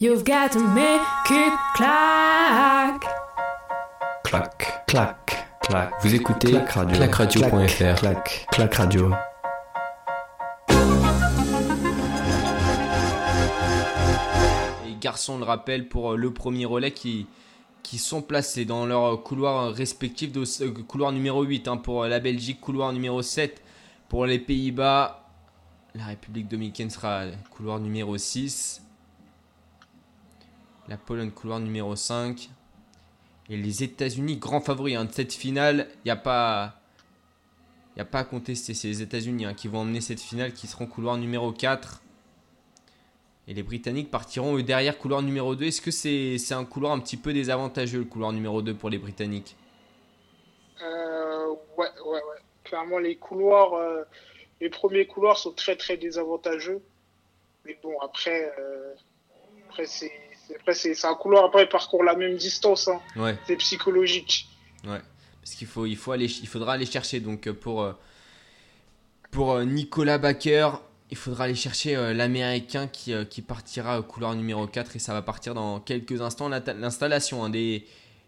You've got to make it clack. Clac, clac, clac. Vous écoutez Clac radio. clacradio.fr. Clac, clac radio. Les garçons le rappellent pour euh, le premier relais qui, qui sont placés dans leur couloir respectif de euh, couloir numéro 8 hein, pour la Belgique, couloir numéro 7 pour les Pays-Bas. La République dominicaine sera couloir numéro 6. La Pologne, couloir numéro 5. Et les États-Unis, grand favori hein, de cette finale. Il n'y a pas. A pas à contester, c'est les États-Unis hein, qui vont emmener cette finale, qui seront couloir numéro 4. Et les Britanniques partiront eux, derrière couloir numéro 2. Est-ce que c'est un couloir un petit peu désavantageux, le couloir numéro 2 pour les Britanniques? Euh, ouais, ouais, ouais. Clairement, les couloirs, euh, les premiers couloirs sont très, très désavantageux. Mais bon, après, euh, après c'est- après, c'est un couloir, après, il parcourt la même distance. Hein. Ouais, C'est psychologique. ouais. Parce qu'il faut, il faut aller, il faudra aller chercher. Donc euh, pour, euh, pour euh, Nicolas Baker, il faudra aller chercher l'Américain qui, qui partira au couloir numéro 4. Et ça va partir dans quelques instants. L'insta- L'installation hein, des,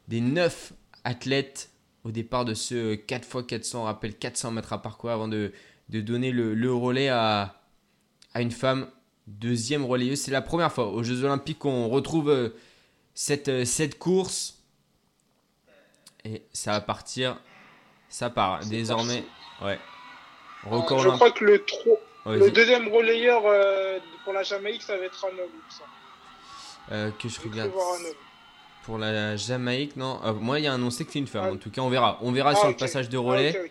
des 9 athlètes au départ de ce 4x400, on rappelle 400 mètres à parcourir avant de, de donner le, le relais à, à une femme deuxième relayeuse. C'est la première fois aux Jeux Olympiques qu'on retrouve euh, cette, euh, cette course. Et ça va partir. Ça part. Désormais, ouais. Euh, Record je crois que le, tro- Ouais, le deuxième relayeur euh, pour la Jamaïque, ça va être un homme. Euh, que je regarde. Pour la Jamaïque, non. Euh, moi, il y a annoncé que c'est une femme. Ah. En tout cas, on verra. On verra Ah, sur le passage de Ah, relais.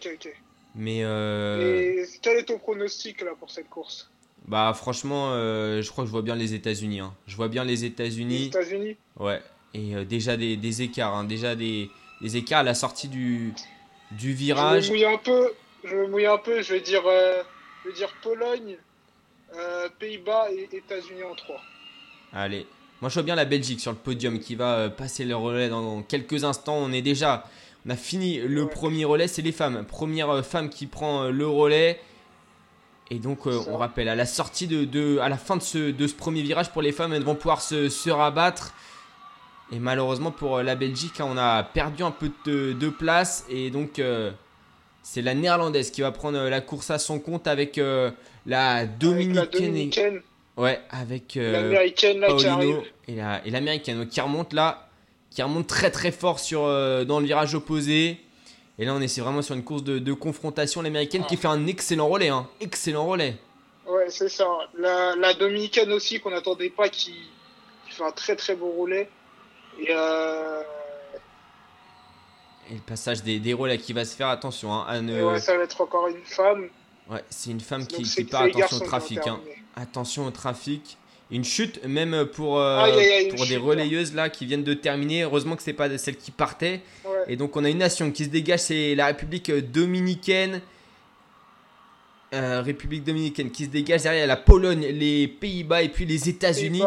Mais Et quel est ton pronostic là, pour cette course? Bah franchement, euh, je crois que je vois bien les États-Unis. hein. Je vois bien les Les États-Unis. États-Unis Ouais. Et euh, déjà des, des écarts. hein. Déjà des, des écarts à la sortie du, du Je virage. me mouille un peu. Je me mouille un peu. Je vais dire, euh, je vais dire Pologne, Pays-Bas et États-Unis en 3. Allez. Moi, je vois bien la Belgique sur le podium qui va passer le relais dans quelques instants. On est déjà. On a fini le Ouais. premier relais, c'est les femmes. Première femme qui prend le relais. Et donc, euh, on rappelle, à la sortie de, de- à la fin de ce, de ce premier virage pour les femmes, elles vont pouvoir se, se rabattre. Et malheureusement pour euh, la Belgique, hein, on a perdu un peu de, de place. Et donc, euh, c'est la néerlandaise qui va prendre la course à son compte avec euh, la Avec la dominicaine. et- dominicaine, Ouais, avec. l'américaine et la- l'américaine qui remonte là, qui remonte très très fort sur, dans le virage opposé. Et là, on est vraiment sur une course de, de confrontation. L'américaine qui fait un excellent relais, hein. excellent relais. Ouais, c'est ça. La, la dominicaine aussi qu'on n'attendait pas qui, qui fait un très très beau relais. Et euh, Et le passage des, des relais qui va se faire, attention, hein, à ne- ouais, ça va être encore une femme. Ouais, c'est une femme qui, qui part, attention au trafic. hein. Attention au trafic. Une chute, même pour, euh, pour des chute, relayeuses là qui viennent de terminer. Heureusement que c'est pas celle qui partait. Ouais. Et donc on a une nation qui se dégage, c'est la République dominicaine. Euh, République dominicaine qui se dégage derrière la Pologne, les Pays-Bas et puis les États-Unis.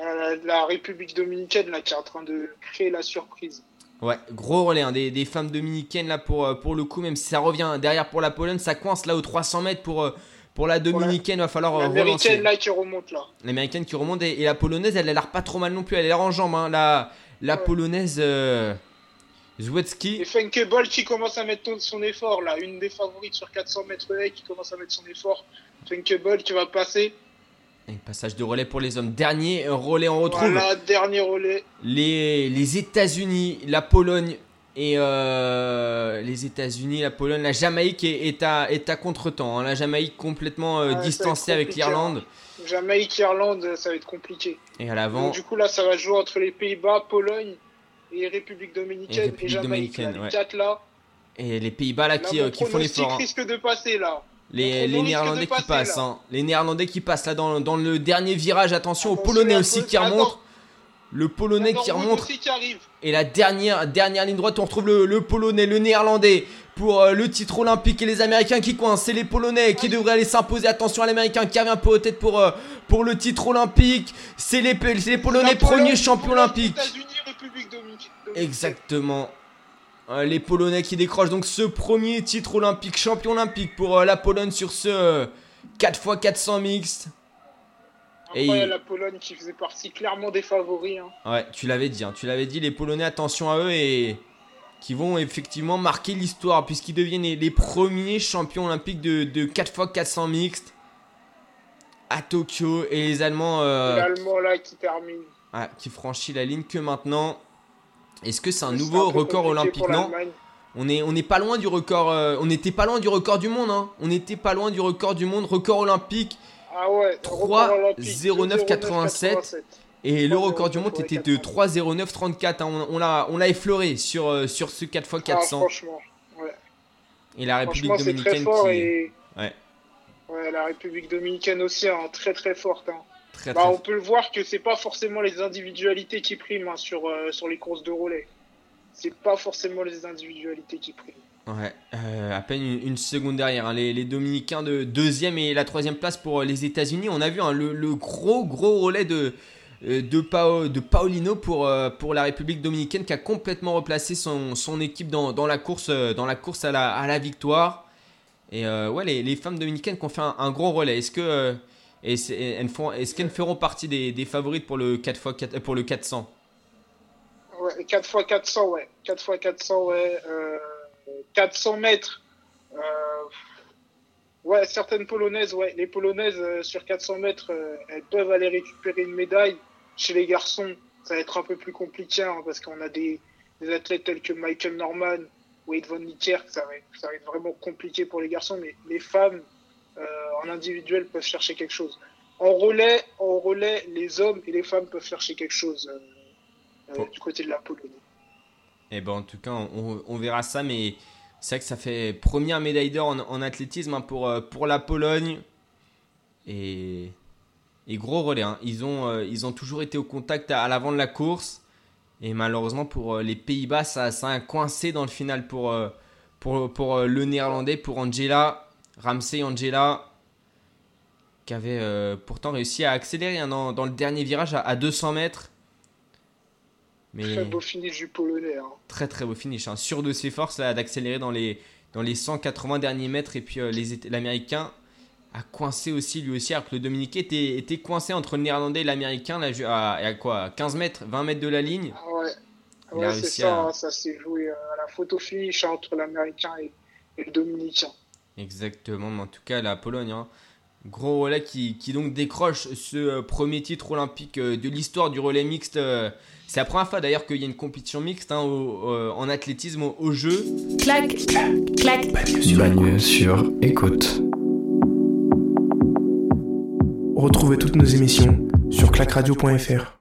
Euh, la République dominicaine là qui est en train de créer la surprise. Ouais, gros relais, hein, des, des femmes dominicaines là pour, euh, pour le coup, même si ça revient derrière pour la Pologne, ça coince là aux 300 mètres pour, euh, pour la dominicaine, va falloir euh. L'américaine là qui remonte là. L'américaine qui remonte et, et la polonaise, elle a l'air pas trop mal non plus, elle a l'air en jambes. hein. La, la Ouais. polonaise euh, Et Zwiecki, Fenkebol qui commence à mettre son effort là, une des favorites sur 400 mètres haies qui commence à mettre son effort. Fenkebol qui va passer. et passage de relais pour les hommes. Dernier relais, on retrouve. Voilà, dernier relais. les, les États-Unis, la Pologne et euh, les États-Unis, la Pologne, la Jamaïque est, est à, est à contre-temps. hein. La Jamaïque complètement euh, distancée avec compliqué, l'Irlande. Jamaïque, Irlande, ça va être compliqué. Et à l'avant, Donc, du coup, là, ça va jouer entre les Pays-Bas, Pologne et République dominicaine Et Jamaïque. Là, dominicaine, les ouais. quatre là. et les Pays-Bas là, qui, euh, qui font pronostic l'effort. hein. risque de passer là. Les, les Néerlandais qui passent. là. hein. Les Néerlandais qui passent là dans, dans le dernier virage. Attention, aux Polonais aussi qui remontent. Le Polonais qui remonte. aussi qui arrive. Et la dernière, dernière ligne droite, on retrouve le, le Polonais, le Néerlandais pour euh, le titre olympique et les Américains qui coincent. C'est les Polonais qui devraient aller s'imposer. Attention à l'Américain qui revient un peu aux têtes pour, euh, pour le titre olympique. C'est les, c'est les Polonais premiers champions olympiques. Exactement. Euh, les Polonais qui décrochent donc ce premier titre olympique, champion olympique pour euh, la Pologne sur ce euh, 4x400 mixte. Incroyable la Pologne qui faisait partie clairement des favoris. hein. Ouais, tu l'avais dit, hein, tu l'avais dit, les Polonais, attention à eux et qui vont effectivement marquer l'histoire puisqu'ils deviennent les, premiers champions olympiques de, de 4x400 mixtes à Tokyo et les Allemands euh, L'Allemand là qui termine. qui franchit la ligne que maintenant. Est-ce que c'est un nouveau record olympique? Non, on est on n'est pas loin du record. euh, on n'était pas loin du record du monde. Hein. On n'était pas loin du record du monde, record olympique. Ah ouais, 3, record olympique, 09, 87. Et le 3, record du monde 09, était de 87. 3,09,34. hein. On, on l'a effleuré sur euh, sur ce 4x400. Ah, franchement, ouais. et la République dominicaine qui et. Ouais. Ouais, la République dominicaine aussi, hein, très très forte. hein. très Bah, très on peut le voir que c'est pas forcément les individualités qui priment hein, sur, euh, sur les courses de relais. C'est pas forcément les individualités qui priment. Ouais, euh, à peine une, seconde derrière. hein. Les, Dominicains de deuxième et la troisième place pour euh, les États-Unis. On a vu hein, le, gros gros relais de, euh, de, de Paolino pour, pour la République dominicaine qui a complètement replacé son, son équipe dans, la course, dans la course à, la, à la victoire. Et ouais, les, les femmes dominicaines qui ont fait un, gros relais. Est-ce font- est-ce qu'elles feront partie des, favorites pour le 4x4, euh, pour le 400 Ouais, 4 x 400, ouais. 4 x 400, ouais. Euh, 400 mètres. Euh, ouais, certaines polonaises, ouais. Les polonaises euh, sur 400 mètres, euh, elles peuvent aller récupérer une médaille. Chez les garçons, ça va être un peu plus compliqué hein, parce qu'on a des, des athlètes tels que Michael Norman, Wade Von Niekerk. Ça va, être, ça va être vraiment compliqué pour les garçons, mais les femmes euh, en individuel peuvent chercher quelque chose. En relais, en relais, les hommes et les femmes peuvent chercher quelque chose. euh, euh, Bon. du côté de la Pologne. Eh ben, en tout cas, on, verra ça, mais c'est vrai que ça fait première médaille d'or en, athlétisme hein, pour, euh, pour la Pologne. Et, et gros relais. hein. Ils, ont, euh, ils ont toujours été au contact à, l'avant de la course. Et malheureusement, pour euh, les Pays-Bas, ça, ça a coincé dans le final pour, le néerlandais, pour Angela, Ramsey Angela, qui avait pourtant réussi à accélérer hein, dans, le dernier virage à 200 mètres. Mais... Très beau finish du Polonais. hein. Très très beau finish, hein. sûr de ses forces là, d'accélérer dans les, dans les 180 derniers mètres et puis euh, les l'américain a coincé aussi lui aussi alors que le Dominicain était, était coincé entre le néerlandais et l'américain là, à, à quoi à 15 mètres, 20 mètres de la ligne. Ah ouais, a c'est ça. à- hein, Ça s'est joué euh, à la photo finish entre l'Américain et, et le Dominicain. Exactement, mais en tout cas la Pologne, hein. Gros relais qui, qui donc décroche ce euh, premier titre olympique euh, de l'histoire du relais mixte. euh. c'est la première fois d'ailleurs qu'il y a une compétition mixte hein, au- euh, en athlétisme au, au jeu. clac, clac. Bagneux sur écoute. Retrouvez toutes nos émissions sur clacradio.fr.